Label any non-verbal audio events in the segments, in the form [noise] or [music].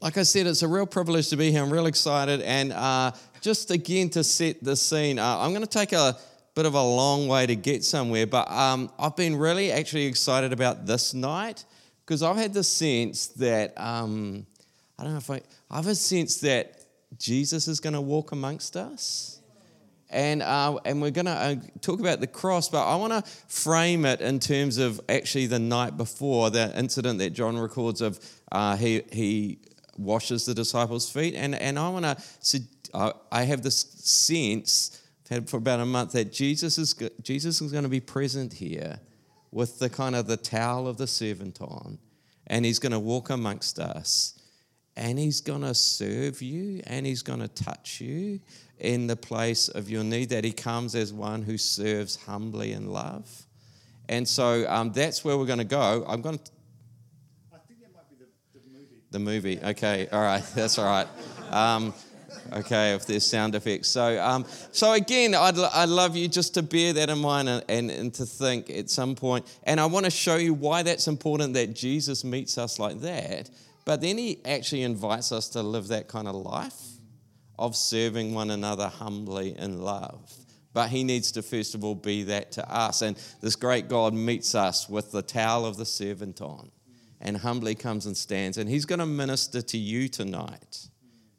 like I said, it's a real privilege to be here. I'm real excited. And uh, just again to set the scene, uh, I'm going to take a bit of a long way to get somewhere, but um, I've been really actually excited about this night because I've had the sense that, um, I don't know if I, I've a sense that Jesus is going to walk amongst us. And, uh, and we're going to uh, talk about the cross, but I want to frame it in terms of actually the night before, the incident that John records of uh, he, he washes the disciples' feet. And, and I want to, I have this sense had for about a month that Jesus is, Jesus is going to be present here with the kind of the towel of the servant on, and he's going to walk amongst us, and he's going to serve you, and he's going to touch you in the place of your need, that he comes as one who serves humbly in love. And so um, that's where we're going to go. I'm going to. I think that might be the. Movie, okay, all right, [laughs] that's all right. Um, okay, if there's sound effects. So, um, so again, I'd, I'd love you just to bear that in mind and, and, and to think at some point. And I want to show you why that's important that Jesus meets us like that. But then he actually invites us to live that kind of life of serving one another humbly in love. But he needs to, first of all, be that to us. And this great God meets us with the towel of the servant on and humbly comes and stands. And he's going to minister to you tonight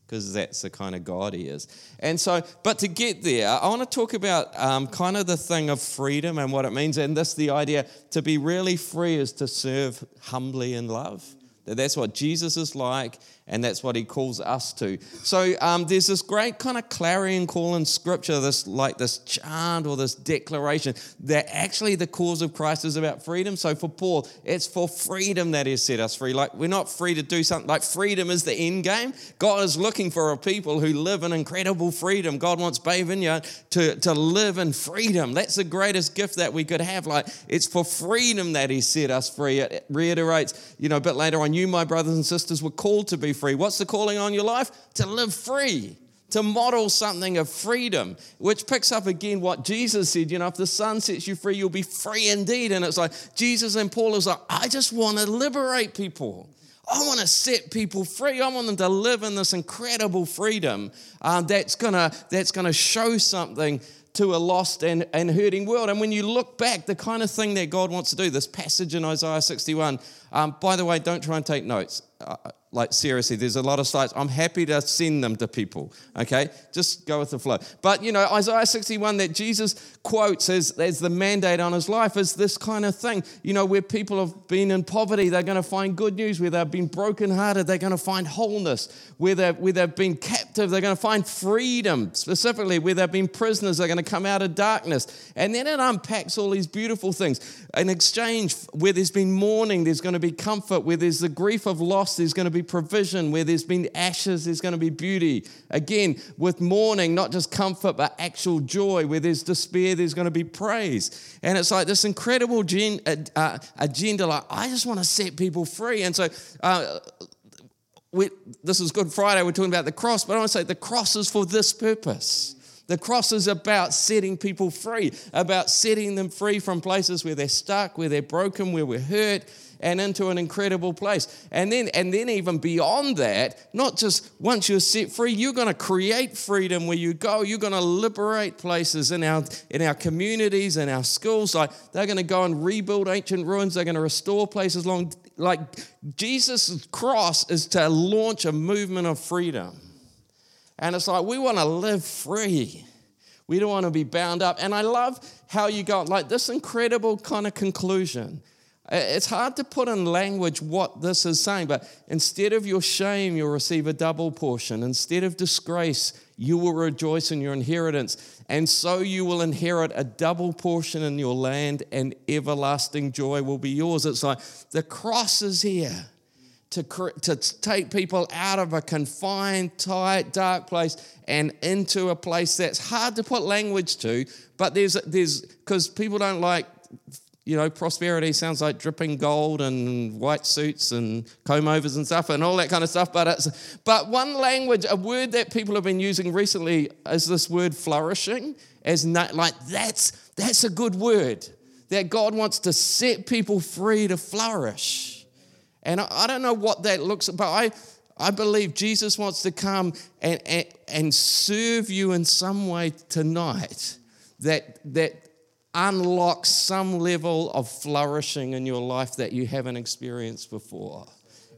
because that's the kind of God he is. And so, but to get there, I want to talk about um, kind of the thing of freedom and what it means. And this, the idea to be really free is to serve humbly in love. That that's what Jesus is like, and that's what he calls us to. So um, there's this great kind of clarion call in Scripture, this like this chant or this declaration that actually the cause of Christ is about freedom. So for Paul, it's for freedom that he set us free. Like we're not free to do something. Like freedom is the end game. God is looking for a people who live in incredible freedom. God wants Bay Vineyard to, to live in freedom. That's the greatest gift that we could have. Like it's for freedom that he set us free. It reiterates, you know, a bit later on, you, my brothers and sisters, were called to be free. What's the calling on your life? To live free, to model something of freedom, which picks up again what Jesus said, you know, if the Son sets you free, you'll be free indeed. And it's like Jesus and Paul is like, I just want to liberate people. I want to set people free. I want them to live in this incredible freedom uh, that's gonna that's gonna show something to a lost and, and hurting world. And when you look back, the kind of thing that God wants to do, this passage in Isaiah 61, um, by the way, don't try and take notes. Uh, like seriously, there's a lot of slides. I'm happy to send them to people. Okay, just go with the flow. But you know, Isaiah 61 that Jesus quotes as, as the mandate on his life is this kind of thing. You know, where people have been in poverty, they're going to find good news. Where they've been brokenhearted, they're going to find wholeness. Where they've, where they've been captive, they're going to find freedom. Specifically, where they've been prisoners, they're going to come out of darkness. And then it unpacks all these beautiful things. In exchange, where there's been mourning, there's going to be comfort. Where there's the grief of loss, there's going to be be provision. Where there's been ashes, there's going to be beauty. Again, with mourning, not just comfort, but actual joy. Where there's despair, there's going to be praise. And it's like this incredible gen, uh, uh agenda. Like, I just want to set people free. And so, uh, we, this is Good Friday, we're talking about the cross, but I want to say the cross is for this purpose. The cross is about setting people free, about setting them free from places where they're stuck, where they're broken, where we're hurt, and into an incredible place. And then, and then even beyond that, not just once you're set free, you're going to create freedom where you go. You're going to liberate places in our in our communities and our schools. Like they're going to go and rebuild ancient ruins. They're going to restore places long. Like Jesus' cross is to launch a movement of freedom. And it's like we want to live free. We don't want to be bound up. And I love how you got like this incredible kind of conclusion. It's hard to put in language what this is saying, but instead of your shame, you'll receive a double portion. Instead of disgrace, you will rejoice in your inheritance. And so you will inherit a double portion in your land, and everlasting joy will be yours. It's like the cross is here to, to take people out of a confined, tight, dark place and into a place that's hard to put language to, but there's, there's, because people don't like you know, prosperity sounds like dripping gold and white suits and comb overs and stuff and all that kind of stuff. But it's, but one language, a word that people have been using recently is this word flourishing. As not, like that's that's a good word. That God wants to set people free to flourish. And I, don't know what that looks, but I I believe Jesus wants to come and, and, and serve you in some way tonight that, that unlocks some level of flourishing in your life that you haven't experienced before.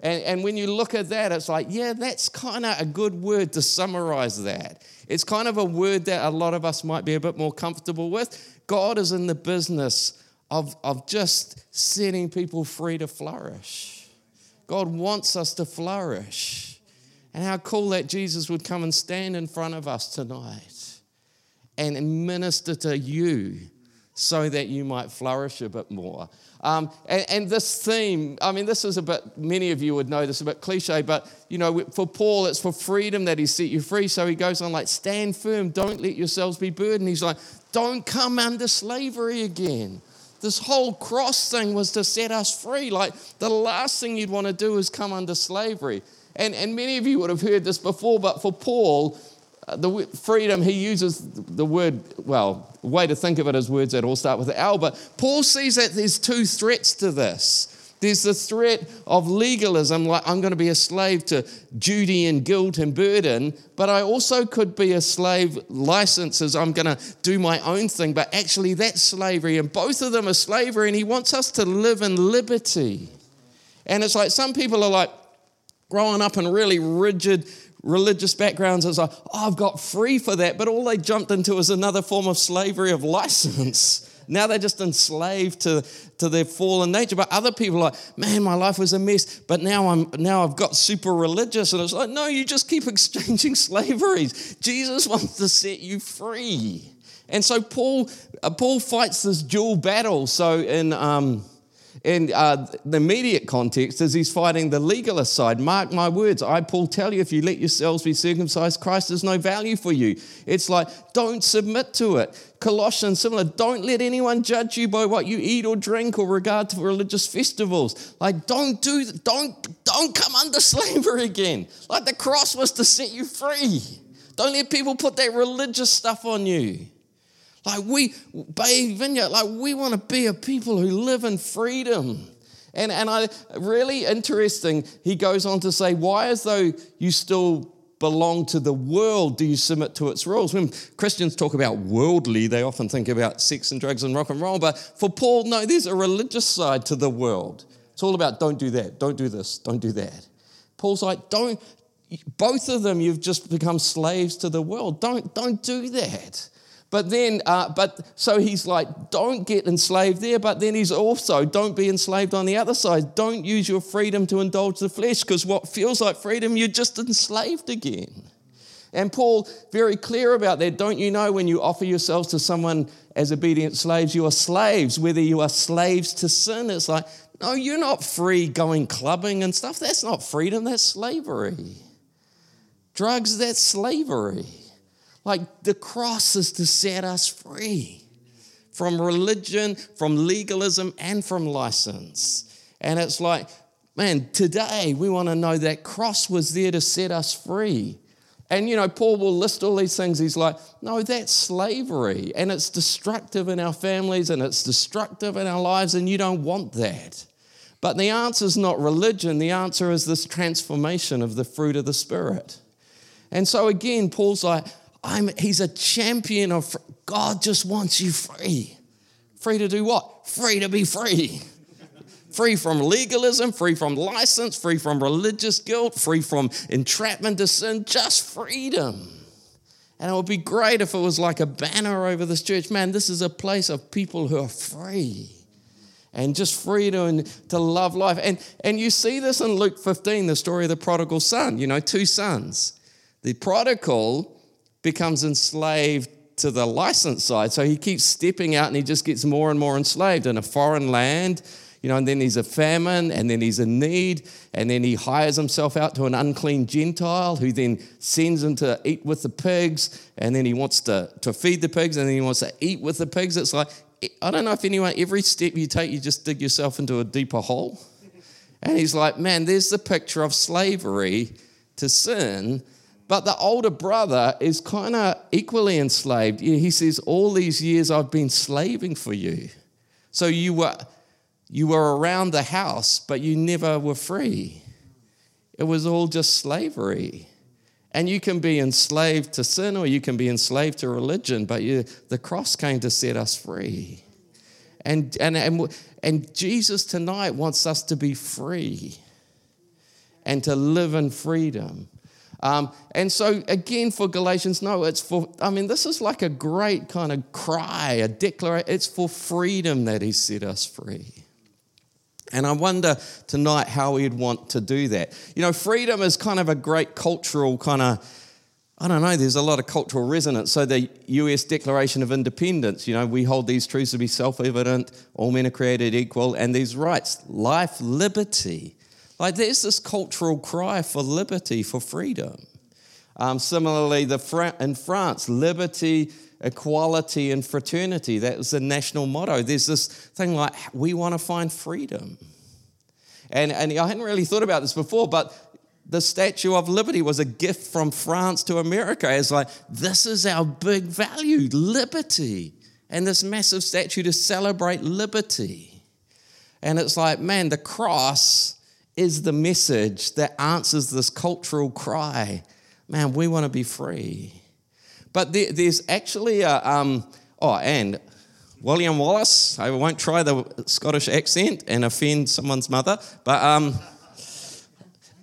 And, and when you look at that, it's like, yeah, that's kind of a good word to summarize that. It's kind of a word that a lot of us might be a bit more comfortable with. God is in the business of, of just setting people free to flourish. God wants us to flourish. And how cool that Jesus would come and stand in front of us tonight and minister to you so that you might flourish a bit more. Um, and, and, this theme, I mean, this is a bit, many of you would know this, a bit cliche, but, you know, for Paul, it's for freedom that he set you free. So he goes on like, stand firm, don't let yourselves be burdened. He's like, don't come under slavery again. This whole cross thing was to set us free. Like, the last thing you'd want to do is come under slavery. And, and many of you would have heard this before, but for Paul, uh, the freedom, he uses the word, well, way to think of it as words that all start with L, but Paul sees that there's two threats to this. There's the threat of legalism, like I'm going to be a slave to duty and guilt and burden, but I also could be a slave licenses. I'm going to do my own thing, but actually that's slavery, and both of them are slavery, and he wants us to live in liberty. And it's like some people are like growing up in really rigid religious backgrounds as like, oh, I've got free for that, but all they jumped into is another form of slavery of license. Now they're just enslaved to, to their fallen nature. But other people are like, man, my life was a mess, but now I'm now I've got super religious. And it's like, no, you just keep [laughs] exchanging slaveries. Jesus wants to set you free. And so Paul, uh, Paul fights this dual battle. So in um, in uh, the immediate context is he's fighting the legalist side. Mark my words, I, Paul, tell you, if you let yourselves be circumcised, Christ has no value for you. It's like, don't submit to it. Colossians, similar, don't let anyone judge you by what you eat or drink or regard to religious festivals. Like, don't do, don't, don't come under [laughs] slavery again. Like, the cross was to set you free. Don't let people put that religious stuff on you. Like we, Bay Vineyard, like we want to be a people who live in freedom. And, and I really interesting, he goes on to say, why as though you still belong to the world do you submit to its rules? When Christians talk about worldly, they often think about sex and drugs and rock and roll. But for Paul, no, there's a religious side to the world. It's all about don't do that, don't do this, don't do that. Paul's like, don't, both of them, you've just become slaves to the world. Don't, don't do that. But then, uh, but so he's like, don't get enslaved there. But then he's also, don't be enslaved on the other side. Don't use your freedom to indulge the flesh because what feels like freedom, you're just enslaved again. And Paul, very clear about that. Don't you know when you offer yourselves to someone as obedient slaves, you are slaves, whether you are slaves to sin? It's like, no, you're not free going clubbing and stuff. That's not freedom, that's slavery. Drugs, that's slavery. Like the cross is to set us free from religion, from legalism, and from license. And it's like, man, today we want to know that cross was there to set us free. And you know, Paul will list all these things. He's like, no, that's slavery. And it's destructive in our families and it's destructive in our lives, and you don't want that. But the answer is not religion, the answer is this transformation of the fruit of the Spirit. And so again, Paul's like, I'm, he's a champion of God just wants you free. Free to do what? Free to be free. free from legalism, free from license, free from religious guilt, free from entrapment to sin, just freedom. And it would be great if it was like a banner over this church. Man, this is a place of people who are free and just free to, to love life. And, and you see this in Luke 15, the story of the prodigal son, you know, two sons. The prodigal becomes enslaved to the license side. So he keeps stepping out and he just gets more and more enslaved in a foreign land. You know, and then he's a famine, and then he's in need, and then he hires himself out to an unclean Gentile who then sends him to eat with the pigs, and then he wants to, to feed the pigs, and then he wants to eat with the pigs. It's like, I don't know if anyone, every step you take, you just dig yourself into a deeper hole. And he's like, man, there's the picture of slavery to sin but the older brother is kind of equally enslaved. He says, All these years I've been slaving for you. So you were, you were around the house, but you never were free. it was all just slavery. And you can be enslaved to sin or you can be enslaved to religion, but you, the cross came to set us free. And, and, and, and Jesus tonight wants us to be free and to live in freedom. Um, and so, again, for Galatians, no, it's for, I mean, this is like a great kind of cry, a declaration. It's for freedom that He set us free. And I wonder tonight how we'd want to do that. You know, freedom is kind of a great cultural kind of, I don't know, there's a lot of cultural resonance. So, the US Declaration of Independence, you know, we hold these truths to be self evident, all men are created equal, and these rights life, liberty. Like, there's this cultural cry for liberty, for freedom. Um, similarly, the in France, liberty, equality and fraternity. That was the national motto. There's this thing like, we want to find freedom. And, and I hadn't really thought about this before, but the Statue of Liberty was a gift from France to America. It's like, this is our big value, liberty. And this massive statue to celebrate liberty. And it's like, man, the cross is the message that answers this cultural cry. Man, we want to be free. But there, there's actually a, um, oh, and William Wallace, I won't try the Scottish accent and offend someone's mother, but, um,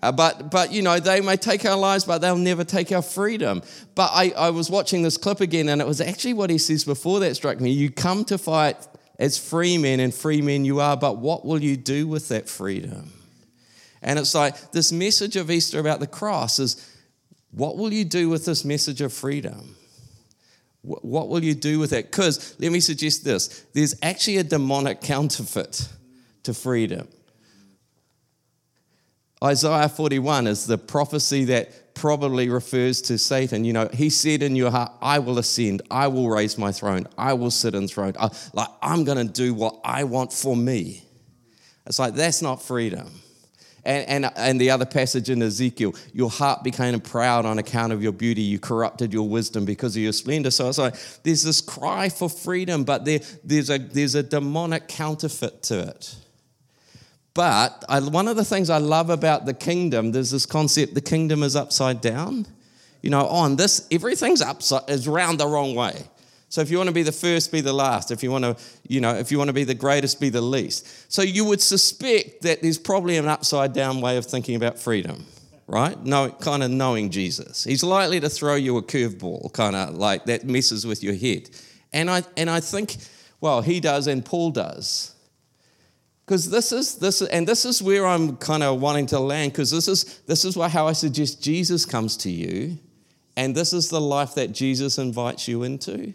uh, but, but you know, they may take our lives, but they'll never take our freedom. But I, I was watching this clip again, and it was actually what he says before that struck me. You come to fight as free men, and free men you are, but what will you do with that freedom? And it's like this message of Easter about the cross is what will you do with this message of freedom? What will you do with it? Because let me suggest this there's actually a demonic counterfeit to freedom. Isaiah 41 is the prophecy that probably refers to Satan. You know, he said in your heart, I will ascend, I will raise my throne, I will sit enthroned. Like, I'm going to do what I want for me. It's like, that's not freedom. And, and, and the other passage in Ezekiel, your heart became proud on account of your beauty. You corrupted your wisdom because of your splendor. So it's like there's this cry for freedom, but there, there's, a, there's a demonic counterfeit to it. But I, one of the things I love about the kingdom, there's this concept the kingdom is upside down. You know, on this, everything's upside, is round the wrong way. So if you want to be the first, be the last. If you want to, you know, if you want to be the greatest, be the least. So you would suspect that there's probably an upside down way of thinking about freedom, right? No, kind of knowing Jesus. He's likely to throw you a curveball, kind of like that messes with your head. And I and I think, well, he does and Paul does. Because this is this and this is where I'm kind of wanting to land, because this is this is why how I suggest Jesus comes to you, and this is the life that Jesus invites you into.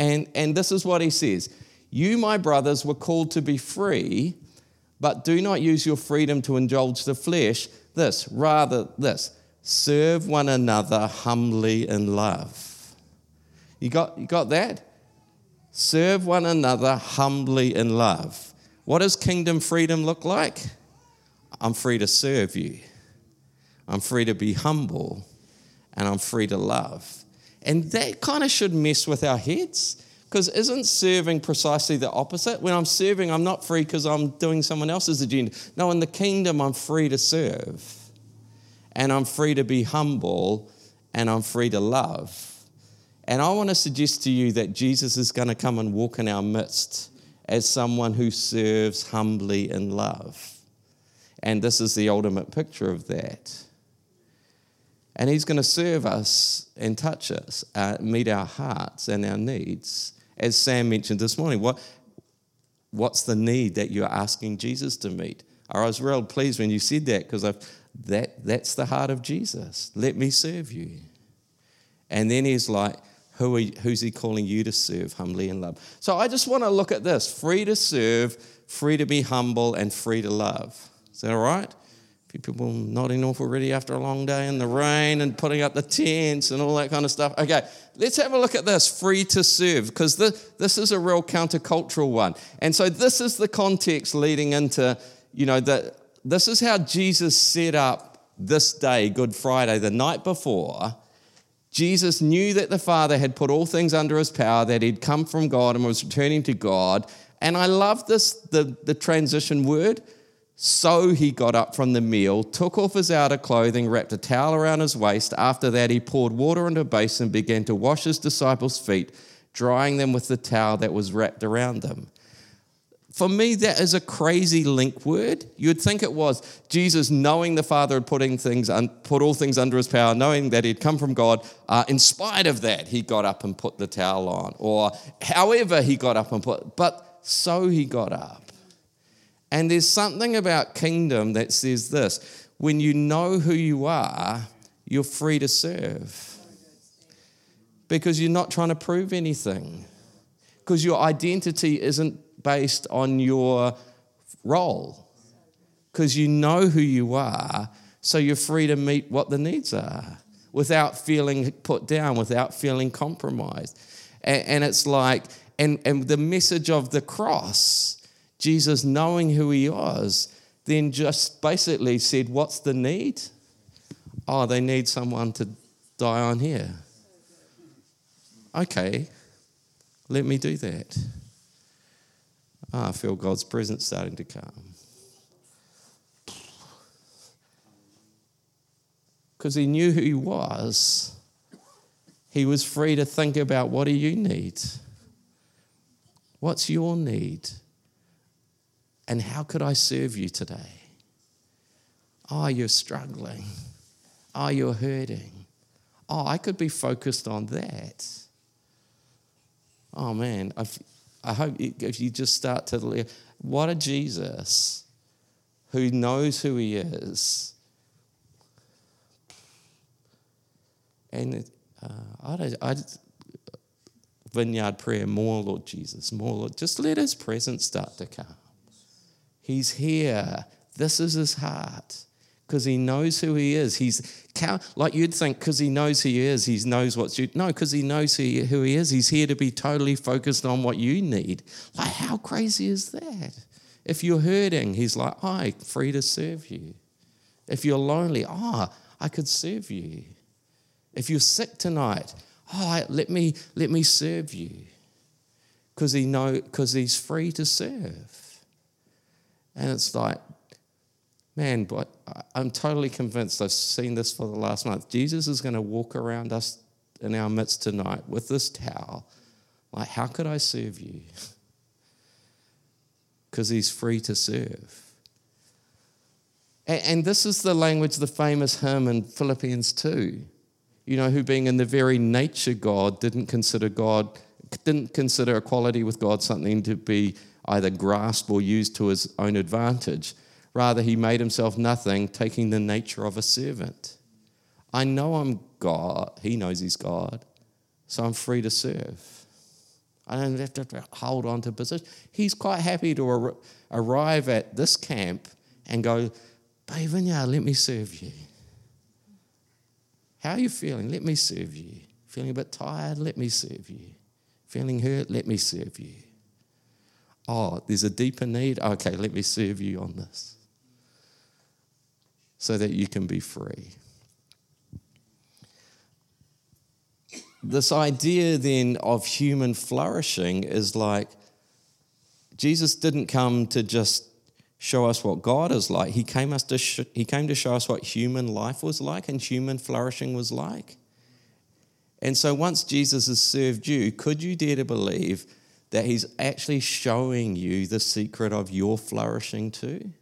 And, and this is what he says You, my brothers, were called to be free, but do not use your freedom to indulge the flesh. This, rather, this serve one another humbly in love. You got, you got that? Serve one another humbly in love. What does kingdom freedom look like? I'm free to serve you. I'm free to be humble and I'm free to love. And that kind of should mess with our heads. Because isn't serving precisely the opposite? When I'm serving, I'm not free because I'm doing someone else's agenda. No, in the kingdom, I'm free to serve. And I'm free to be humble. And I'm free to love. And I want to suggest to you that Jesus is going to come and walk in our midst as someone who serves humbly in love. And this is the ultimate picture of that. And He's going to serve us and touch us, uh, meet our hearts and our needs. As Sam mentioned this morning, what, what's the need that you're asking Jesus to meet? I was real pleased when you said that because that, that's the heart of Jesus. Let me serve you. And then He's like, Who are, who's He calling you to serve humbly in love? So I just want to look at this free to serve, free to be humble, and free to love. Is that all right? People nodding off already after a long day in the rain and putting up the tents and all that kind of stuff. Okay, let's have a look at this free to serve, because this, this is a real countercultural one. And so, this is the context leading into, you know, that this is how Jesus set up this day, Good Friday, the night before. Jesus knew that the Father had put all things under his power, that he'd come from God and was returning to God. And I love this, the, the transition word So he got up from the meal, took off his outer clothing, wrapped a towel around his waist. After that, he poured water into a basin and began to wash his disciples' feet, drying them with the towel that was wrapped around them. For me, that is a crazy link word. You'd think it was Jesus knowing the Father had putting things put all things under his power, knowing that he'd come from God. Uh, in spite of that, he got up and put the towel on, or however he got up and put. But so he got up. And there's something about kingdom that says this: when you know who you are, you're free to serve because you're not trying to prove anything. Because your identity isn't based on your role because you know who you are, so you're free to meet what the needs are without feeling put down, without feeling compromised. And, and it's like, and, and the message of the cross, Jesus knowing who he was, then just basically said, What's the need? Oh, they need someone to die on here. Okay, let me do that. Oh, I feel God's presence starting to come. Because he knew who he was, he was free to think about what do you need? What's your need? And how could I serve you today? Oh, you're struggling. Oh, you're hurting. Oh, I could be focused on that. Oh man, I've, I hope if you just start to live, what a Jesus who knows who he is. And uh, I don't, I, vineyard prayer, more Lord Jesus, more Lord. Just let his presence start to come. He's here. This is his heart because he knows who he is. He's like you'd think because he knows who he is, he knows what you no, because he knows who he, is. He's here to be totally focused on what you need. Like how crazy is that? If you're hurting, he's like, I'm free to serve you. If you're lonely, ah, oh, I could serve you. If you're sick tonight, oh, let me let me serve you. Because he know because he's free to serve. And it's like, man, but I'm totally convinced, I've seen this for the last month. Jesus is going to walk around us in our midst tonight with this towel. Like, how could I serve you? [laughs] Because he's free to serve. And, and this is the language, the famous hymn in Philippians 2, you know, who being in the very nature God didn't consider God, didn't consider equality with God something to be either grasped or used to his own advantage Rather, he made himself nothing, taking the nature of a servant. I know I'm God. He knows he's God. So I'm free to serve. I don't have to hold on to position. He's quite happy to ar- arrive at this camp and go, Babe, let me serve you. How are you feeling? Let me serve you. Feeling a bit tired? Let me serve you. Feeling hurt? Let me serve you. Oh, there's a deeper need? Okay, let me serve you on this so that you can be free. This idea then of human flourishing is like Jesus didn't come to just show us what God is like. He came, us to sh- he came to show us what human life was like and human flourishing was like. And so once Jesus has served you, could you dare to believe that he's actually showing you the secret of your flourishing too?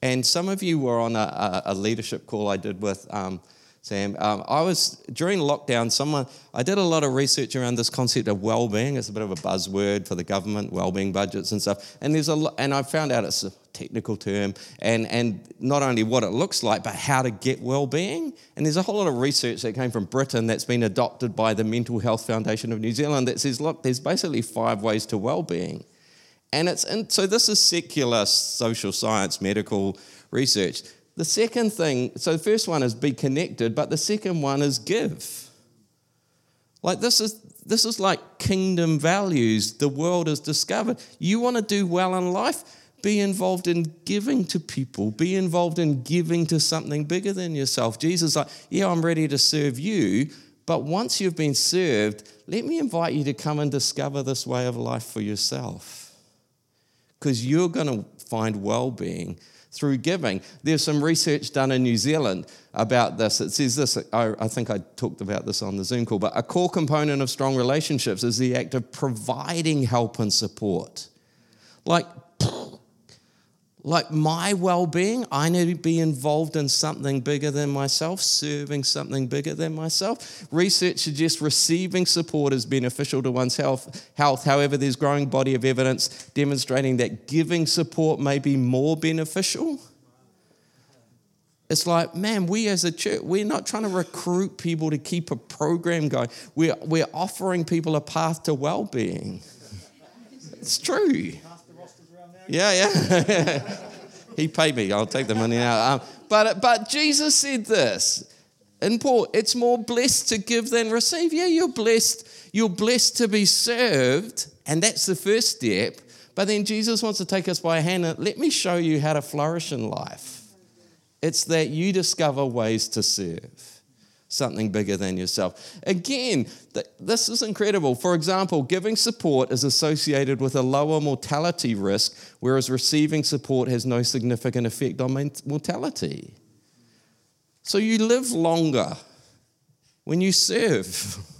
And some of you were on a, a leadership call I did with um, Sam. Um, I was during lockdown. Someone I did a lot of research around this concept of well-being. It's a bit of a buzzword for the government, well-being budgets and stuff. And there's a lot, and I found out it's a technical term, and and not only what it looks like, but how to get well-being. And there's a whole lot of research that came from Britain that's been adopted by the Mental Health Foundation of New Zealand that says, look, there's basically five ways to well-being. And it's and so this is secular social science, medical research. The second thing, so the first one is be connected, but the second one is give. Like this is this is like kingdom values the world has discovered. You want to do well in life? Be involved in giving to people. Be involved in giving to something bigger than yourself. Jesus like, yeah, I'm ready to serve you, but once you've been served, let me invite you to come and discover this way of life for yourself because you're going to find well being through giving. There's some research done in New Zealand about this. It says this, I, I, think I talked about this on the Zoom call, but a core component of strong relationships is the act of providing help and support. Like, like my well being, I need to be involved in something bigger than myself, serving something bigger than myself. Research suggests receiving support is beneficial to one's health. health. However, there's growing body of evidence demonstrating that giving support may be more beneficial. It's like, man, we as a church, we're not trying to recruit people to keep a program going. We're, we're offering people a path to well being. It's true. Yeah, yeah. [laughs] he paid me. I'll take the money now. Um, but, but Jesus said this. And Paul, it's more blessed to give than receive. Yeah, you're blessed. You're blessed to be served. And that's the first step. But then Jesus wants to take us by hand and let me show you how to flourish in life. It's that you discover ways to serve something bigger than yourself. Again, this is incredible. For example, giving support is associated with a lower mortality risk, whereas receiving support has no significant effect on mortality. So you live longer when you serve. [laughs]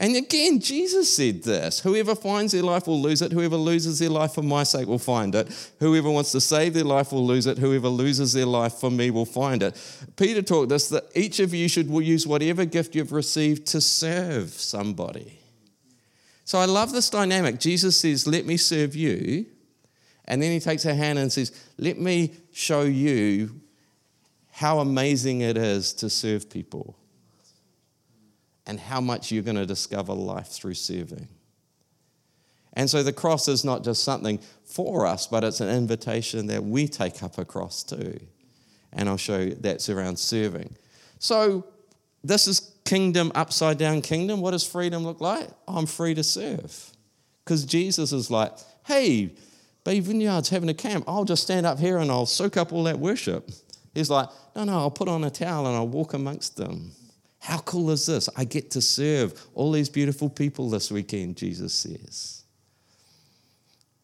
And again, Jesus said this Whoever finds their life will lose it. Whoever loses their life for my sake will find it. Whoever wants to save their life will lose it. Whoever loses their life for me will find it. Peter taught this that each of you should use whatever gift you've received to serve somebody. So I love this dynamic. Jesus says, Let me serve you. And then he takes her hand and says, Let me show you how amazing it is to serve people and how much you're going to discover life through serving. And so the cross is not just something for us, but it's an invitation that we take up a cross too. And I'll show you that's around serving. So this is kingdom, upside down kingdom. What does freedom look like? I'm free to serve. Because Jesus is like, hey, Bay Vineyard's having a camp. I'll just stand up here and I'll soak up all that worship. He's like, no, no, I'll put on a towel and I'll walk amongst them. How cool is this? I get to serve all these beautiful people this weekend, Jesus says.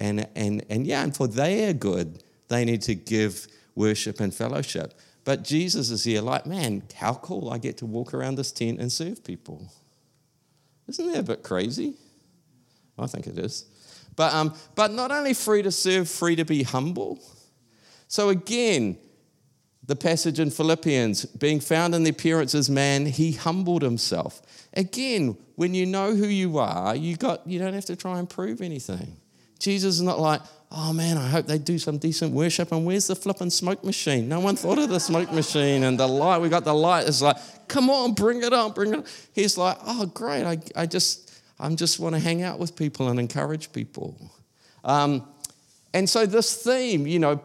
And, and, and yeah, and for their good, they need to give worship and fellowship. But Jesus is here, like, man, how cool I get to walk around this tent and serve people. Isn't that a bit crazy? I think it is. But, um, but not only free to serve, free to be humble. So again, the passage in Philippians, being found in the appearance as man, he humbled himself. Again, when you know who you are, you got you don't have to try and prove anything. Jesus is not like, oh man, I hope they do some decent worship. And where's the flipping smoke machine? No one thought of the smoke machine and the light. We got the light. It's like, come on, bring it on, bring it on. He's like, oh great, I, I just I just want to hang out with people and encourage people. Um, and so, this theme, you know,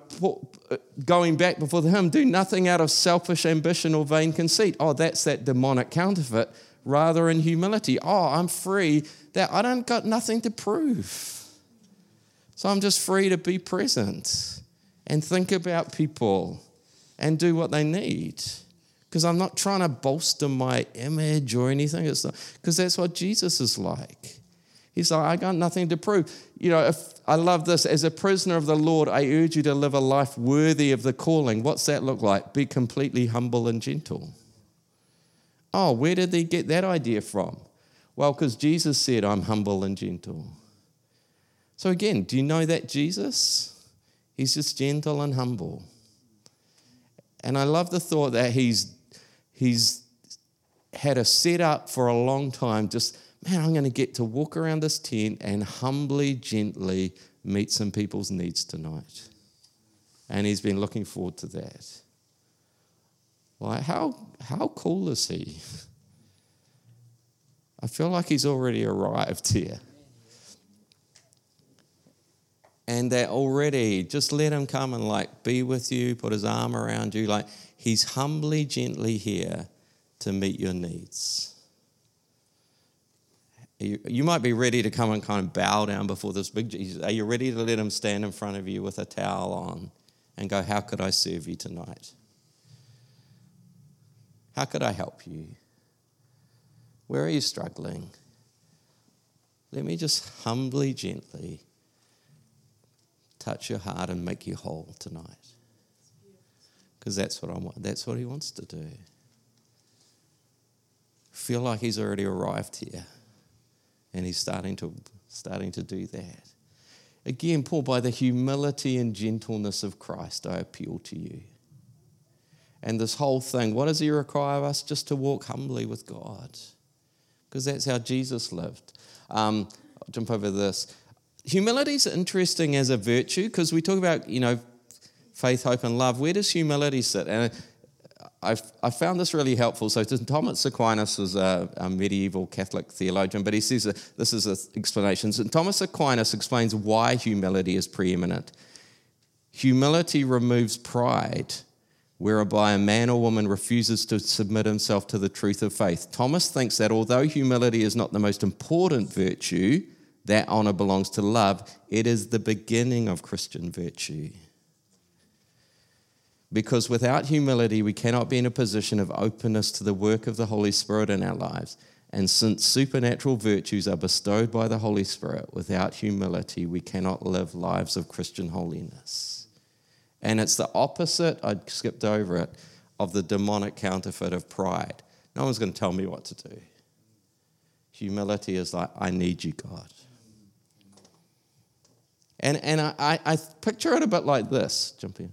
uh, going back before the hymn, do nothing out of selfish ambition or vain conceit. Oh, that's that demonic counterfeit, rather in humility. Oh, I'm free, that I don't got nothing to prove. So, I'm just free to be present and think about people and do what they need. Because I'm not trying to bolster my image or anything. Because that's what Jesus is like. He's like, I got nothing to prove. You know, if, I love this. As a prisoner of the Lord, I urge you to live a life worthy of the calling. What's that look like? Be completely humble and gentle. Oh, where did they get that idea from? Well, because Jesus said, I'm humble and gentle. So, again, do you know that Jesus? He's just gentle and humble. And I love the thought that he's, he's had a setup for a long time, just man, I'm going to get to walk around this tent and humbly, gently meet some people's needs tonight. And he's been looking forward to that. Like, how, how cool is he? I feel like he's already arrived here. And that already, just let him come and like be with you, put his arm around you. Like, he's humbly, gently here to meet your needs. You, you might be ready to come and kind of bow down before this big Jesus. Are you ready to let him stand in front of you with a towel on and go, How could I serve you tonight? How could I help you? Where are you struggling? Let me just humbly, gently touch your heart and make you whole tonight. Because that's what I want. That's what he wants to do. Feel like he's already arrived here. And he's starting to starting to do that. Again, Paul, by the humility and gentleness of Christ, I appeal to you. And this whole thing, what does he require of us? Just to walk humbly with God. Because that's how Jesus lived. Um, jump over this. Humility is interesting as a virtue because we talk about, you know, faith, hope, and love. Where does humility sit? And I've, I found this really helpful. So Thomas Aquinas was a, a, medieval Catholic theologian, but he says this is an explanation. So Thomas Aquinas explains why humility is preeminent. Humility removes pride, whereby a man or woman refuses to submit himself to the truth of faith. Thomas thinks that although humility is not the most important virtue, that honor belongs to love, it is the beginning of Christian virtue. Because without humility, we cannot be in a position of openness to the work of the Holy Spirit in our lives. And since supernatural virtues are bestowed by the Holy Spirit, without humility, we cannot live lives of Christian holiness. And it's the opposite, I skipped over it, of the demonic counterfeit of pride. No one's going to tell me what to do. Humility is like, I need you, God. And, and I, I picture it a bit like this. Jump in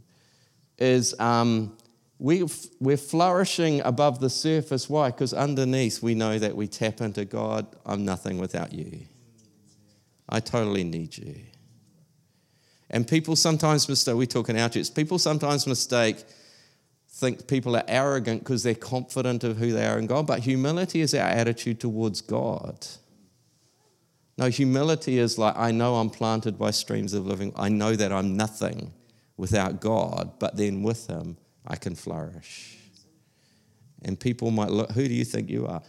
is um, we, we're flourishing above the surface. Why? Because underneath we know that we tap into God, I'm nothing without you. I totally need you. And people sometimes mistake, we talk in our church, people sometimes mistake, think people are arrogant because they're confident of who they are in God, but humility is our attitude towards God. No, humility is like, I know I'm planted by streams of living, I know that I'm nothing without God, but then with Him, I can flourish. And people might look, who do you think you are?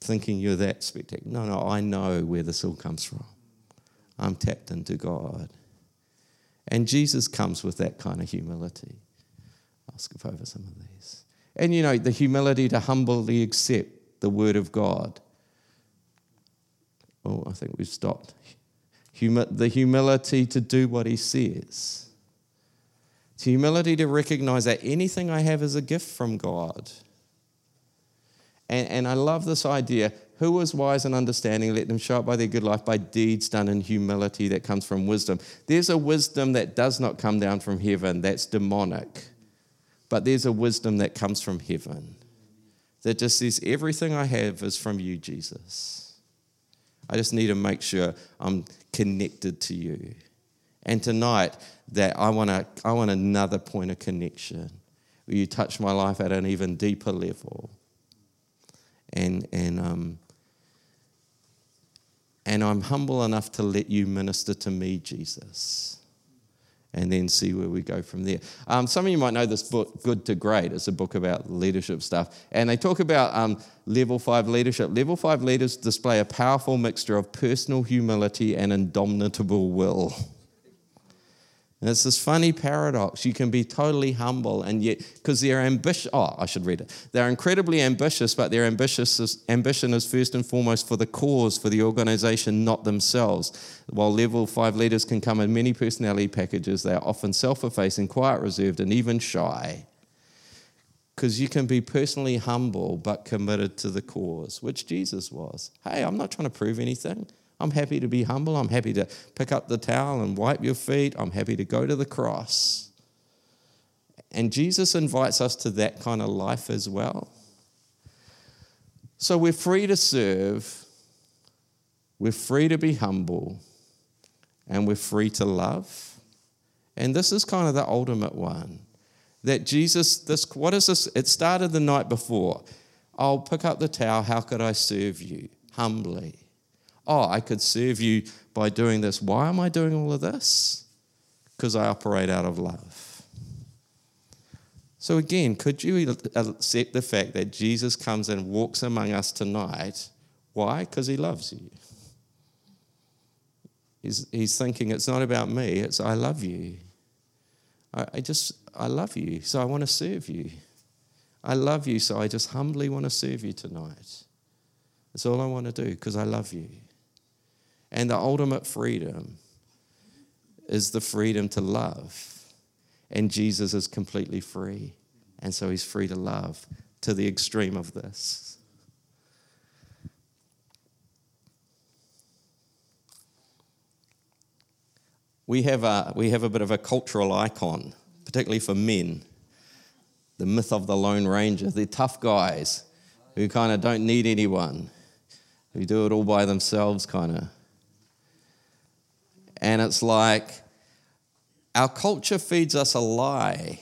Thinking you're that spectacular. No, no, I know where this all comes from. I'm tapped into God. And Jesus comes with that kind of humility. I'll skip over some of these. And you know, the humility to humbly accept the word of God. Oh, I think we've stopped. Humi- the humility to do what he says. It's humility to recognize that anything I have is a gift from God. And, and I love this idea. Who was wise and understanding? Let them show up by their good life, by deeds done in humility that comes from wisdom. There's a wisdom that does not come down from heaven, that's demonic. But there's a wisdom that comes from heaven that just says, Everything I have is from you, Jesus. I just need to make sure I'm connected to you. And tonight, that I want, a, I want another point of connection where you touch my life at an even deeper level. And, and, um, and I'm humble enough to let you minister to me, Jesus, and then see where we go from there. Um, some of you might know this book, Good to Great. It's a book about leadership stuff. And they talk about um, level five leadership. Level five leaders display a powerful mixture of personal humility and indomitable will. [laughs] And it's this funny paradox. You can be totally humble, and yet, because they're ambitious, oh, I should read it. They're incredibly ambitious, but their ambitious is, ambition is first and foremost for the cause, for the organization, not themselves. While level five leaders can come in many personality packages, they are often self effacing, quiet, reserved, and even shy. Because you can be personally humble, but committed to the cause, which Jesus was. Hey, I'm not trying to prove anything. I'm happy to be humble. I'm happy to pick up the towel and wipe your feet. I'm happy to go to the cross. And Jesus invites us to that kind of life as well. So we're free to serve, we're free to be humble, and we're free to love. And this is kind of the ultimate one. That Jesus, this, what is this? It started the night before. I'll pick up the towel. How could I serve you? Humbly. Oh, I could serve you by doing this. Why am I doing all of this? Because I operate out of love. So, again, could you accept the fact that Jesus comes and walks among us tonight? Why? Because he loves you. He's, he's thinking it's not about me, it's I love you. I, I just, I love you, so I want to serve you. I love you, so I just humbly want to serve you tonight. That's all I want to do because I love you. And the ultimate freedom is the freedom to love. And Jesus is completely free. And so he's free to love to the extreme of this. We have, a, we have a bit of a cultural icon, particularly for men the myth of the Lone Ranger. They're tough guys who kind of don't need anyone, who do it all by themselves, kind of. And it's like our culture feeds us a lie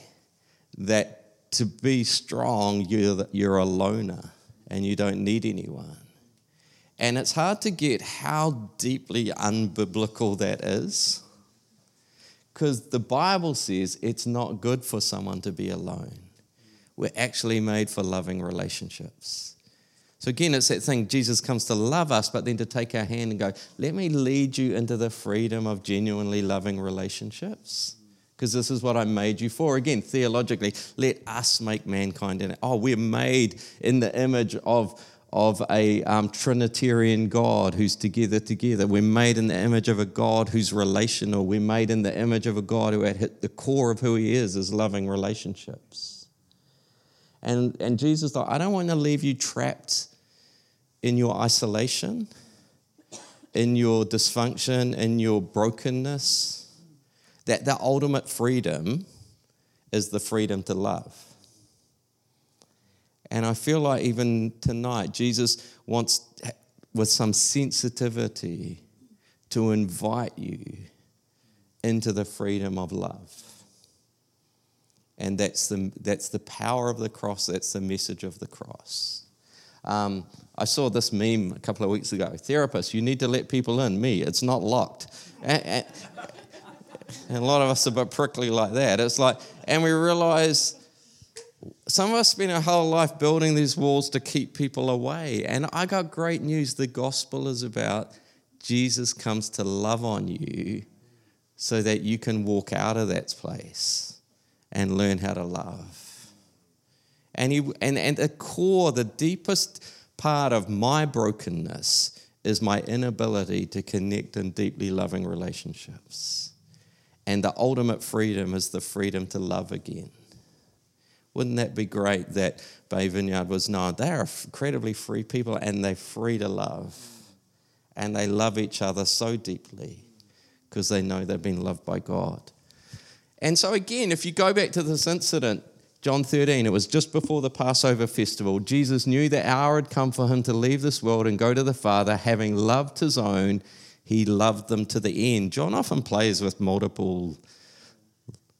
that to be strong, you're, you're a loner and you don't need anyone. And it's hard to get how deeply unbiblical that is. Because the Bible says it's not good for someone to be alone. We're actually made for loving relationships. So again, it's that thing Jesus comes to love us, but then to take our hand and go, let me lead you into the freedom of genuinely loving relationships. Because this is what I made you for. Again, theologically, let us make mankind in it. Oh, we're made in the image of, of a um, Trinitarian God who's together together. We're made in the image of a God who's relational. We're made in the image of a God who at the core of who he is is loving relationships. And, and Jesus thought, I don't want to leave you trapped in your isolation, in your dysfunction, in your brokenness. That the ultimate freedom is the freedom to love. And I feel like even tonight, Jesus wants, with some sensitivity, to invite you into the freedom of love. And that's the, that's the power of the cross, that's the message of the cross. Um, I saw this meme a couple of weeks ago. Therapist, you need to let people in. Me, it's not locked. And, and, and, a lot of us are a bit prickly like that. It's like, and we realize some of us spend our whole life building these walls to keep people away. And I got great news. The gospel is about Jesus comes to love on you so that you can walk out of that place and learn how to love. And, he, and, and the core, the deepest part of my brokenness is my inability to connect in deeply loving relationships. And the ultimate freedom is the freedom to love again. Wouldn't that be great that Bay Vineyard was known? They are incredibly free people and they're free to love. And they love each other so deeply because they know they've been loved by God. And so, again, if you go back to this incident, John 13, it was just before the Passover festival. Jesus knew the hour had come for him to leave this world and go to the Father. Having loved his own, he loved them to the end. John often plays with multiple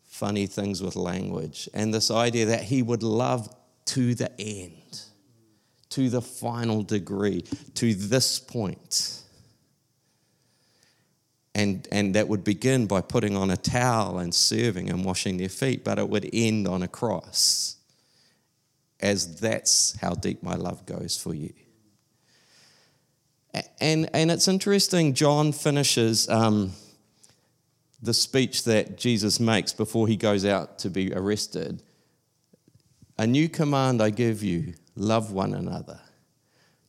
funny things with language and this idea that he would love to the end, to the final degree, to this point. And, and that would begin by putting on a towel and serving and washing their feet, but it would end on a cross, as that's how deep my love goes for you. And, and it's interesting, John finishes um, the speech that Jesus makes before he goes out to be arrested. A new command I give you love one another.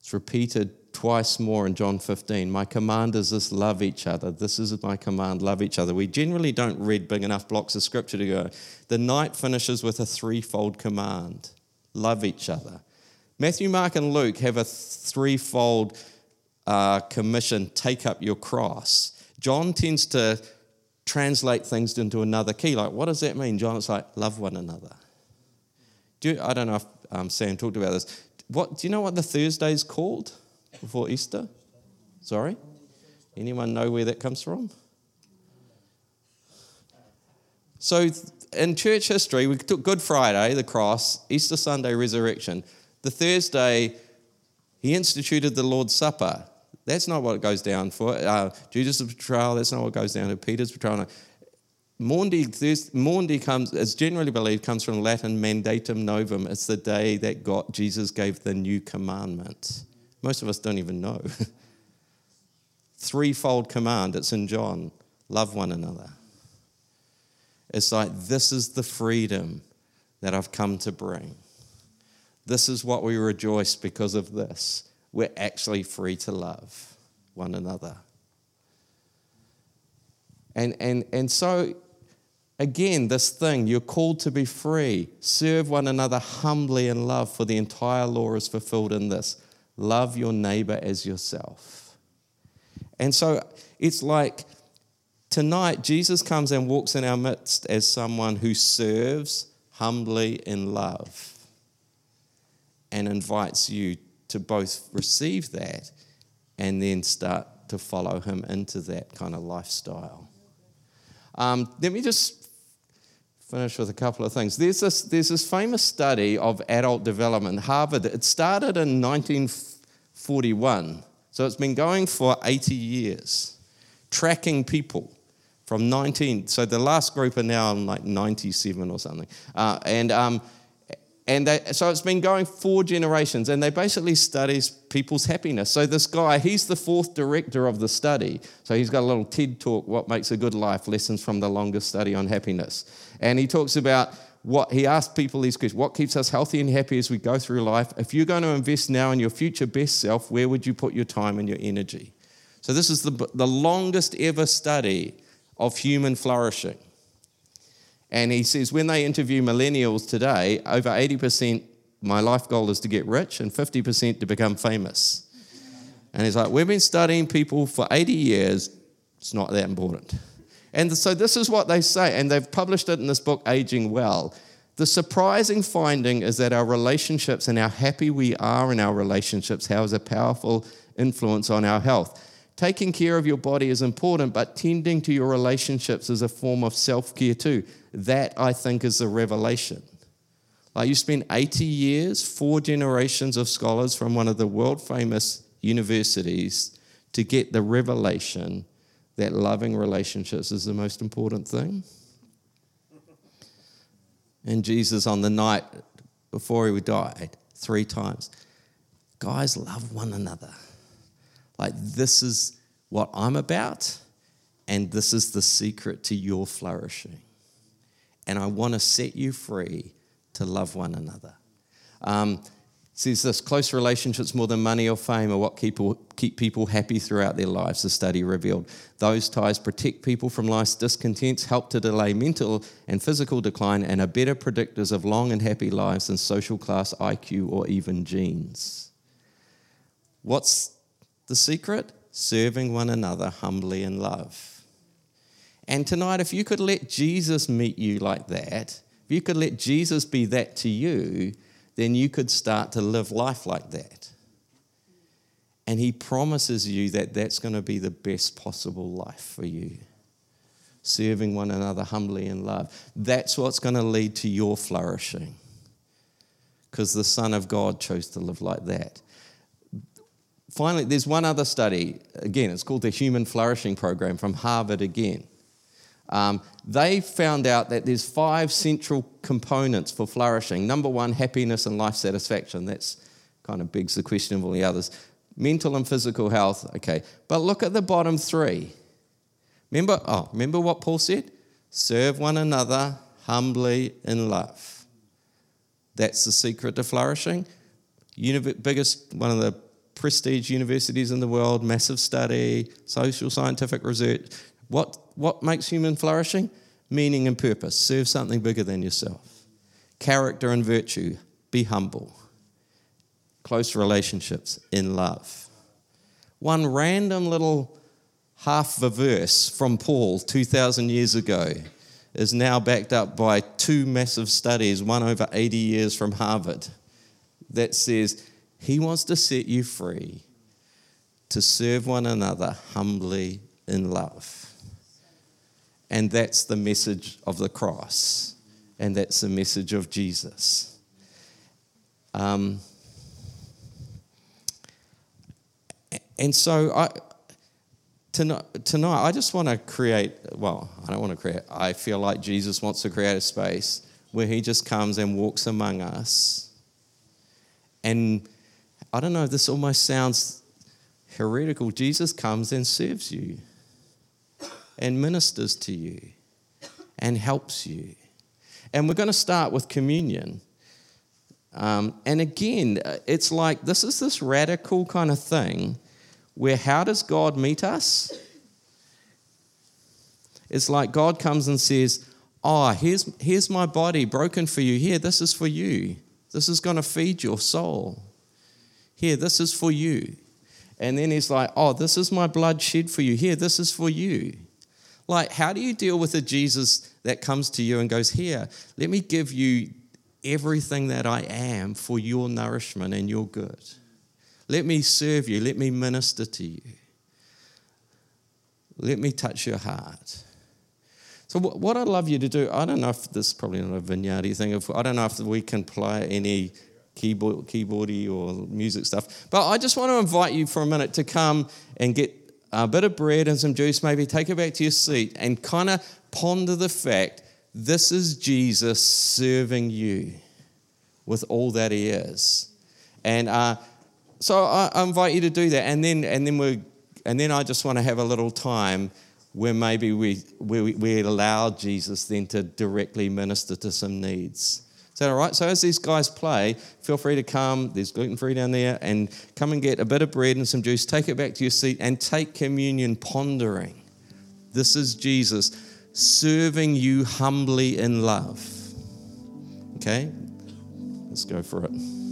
It's repeated twice more in John 15. My command is this love each other. This is my command love each other. We generally don't read big enough blocks of scripture to go. The night finishes with a threefold command love each other. Matthew, Mark, and Luke have a threefold uh, commission take up your cross. John tends to translate things into another key. Like, what does that mean? John, it's like, love one another. Do you, I don't know if um, Sam talked about this. What, do you know what the Thursday is called? Before Easter? Sorry? Anyone know where that comes from? So, in church history, we took Good Friday, the cross, Easter Sunday, resurrection. The Thursday, he instituted the Lord's Supper. That's not what it goes down for. Uh, Judas' betrayal, that's not what goes down to Peter's betrayal. Maundy, Maundy comes, is generally believed, comes from Latin mandatum novum. It's the day that God, Jesus gave the new commandment. Most of us don't even know. [laughs] Threefold command, it's in John love one another. It's like, this is the freedom that I've come to bring. This is what we rejoice because of this. We're actually free to love one another. And, and, and so, again, this thing, you're called to be free. Serve one another humbly in love, for the entire law is fulfilled in this love your neighbor as yourself. And so it's like tonight, Jesus comes and walks in our midst as someone who serves humbly in love and invites you to both receive that and then start to follow him into that kind of lifestyle. Um, let me just finish with a couple of things. There's this, there's this famous study of adult development, Harvard. It started in 1941, so it's been going for 80 years, tracking people from 19. So the last group are now in like 97 or something. Uh, and um, and they, so it's been going four generations, and they basically studies people's happiness. So this guy, he's the fourth director of the study. So he's got a little TED talk, "What Makes a Good Life: Lessons from the Longest Study on Happiness," and he talks about what he asked people these questions: What keeps us healthy and happy as we go through life? If you're going to invest now in your future best self, where would you put your time and your energy? So this is the, the longest ever study of human flourishing. And he says, when they interview millennials today, over 80% my life goal is to get rich and 50% to become famous. And he's like, we've been studying people for 80 years, it's not that important. And so this is what they say, and they've published it in this book, Aging Well. The surprising finding is that our relationships and how happy we are in our relationships has a powerful influence on our health. Taking care of your body is important, but tending to your relationships is a form of self care too. That, I think, is the revelation. Like you spend 80 years, four generations of scholars from one of the world famous universities to get the revelation that loving relationships is the most important thing. And Jesus, on the night before he died, three times, guys, love one another. Like, this is what I'm about, and this is the secret to your flourishing and I want to set you free to love one another. Um, says this close relationships more than money or fame are what keep, keep people happy throughout their lives, the study revealed. Those ties protect people from life's discontents, help to delay mental and physical decline, and are better predictors of long and happy lives than social class, IQ, or even genes. What's the secret? Serving one another humbly in love. And tonight, if you could let Jesus meet you like that, if you could let Jesus be that to you, then you could start to live life like that. And he promises you that that's going to be the best possible life for you. Serving one another humbly in love. That's what's going to lead to your flourishing. Because the Son of God chose to live like that. Finally, there's one other study. Again, it's called the Human Flourishing Program from Harvard again. Um, they found out that there's five central components for flourishing. Number one, happiness and life satisfaction. That's kind of begs the question of all the others. Mental and physical health, okay. But look at the bottom three. Remember, oh, remember what Paul said? Serve one another humbly in love. That's the secret to flourishing. Univ- biggest, one of the prestige universities in the world, massive study, social scientific research. What what makes human flourishing? Meaning and purpose. Serve something bigger than yourself. Character and virtue. Be humble. Close relationships in love. One random little half a verse from Paul 2,000 years ago is now backed up by two massive studies, one over 80 years from Harvard, that says he wants to set you free to serve one another humbly in love. And that's the message of the cross. And that's the message of Jesus. Um, and so I, tonight, tonight, I just want to create, well, I don't want to create, I feel like Jesus wants to create a space where he just comes and walks among us. And I don't know, this almost sounds heretical. Jesus comes and serves you and ministers to you and helps you. And we're going to start with communion. Um, and again, it's like this is this radical kind of thing where how does God meet us? It's like God comes and says, Oh, here's, here's my body broken for you. Here, this is for you. This is going to feed your soul. Here, this is for you. And then he's like, Oh, this is my blood shed for you. Here, this is for you. Like, how do you deal with a Jesus that comes to you and goes, Here, let me give you everything that I am for your nourishment and your good? Let me serve you. Let me minister to you. Let me touch your heart. So, what I'd love you to do, I don't know if this is probably not a vineyardy thing, if, I don't know if we can play any keyboard, keyboardy or music stuff, but I just want to invite you for a minute to come and get a bit of bread and some juice, maybe take it back to your seat and kind of ponder the fact this is Jesus serving you with all that he is. And uh, so I, invite you to do that. And then, and then we and then I just want to have a little time where maybe we, we, we allow Jesus then to directly minister to some needs. Is that all right? So as these guys play, feel free to come. There's gluten free down there, and come and get a bit of bread and some juice. Take it back to your seat and take communion, pondering. This is Jesus serving you humbly in love. Okay, let's go for it.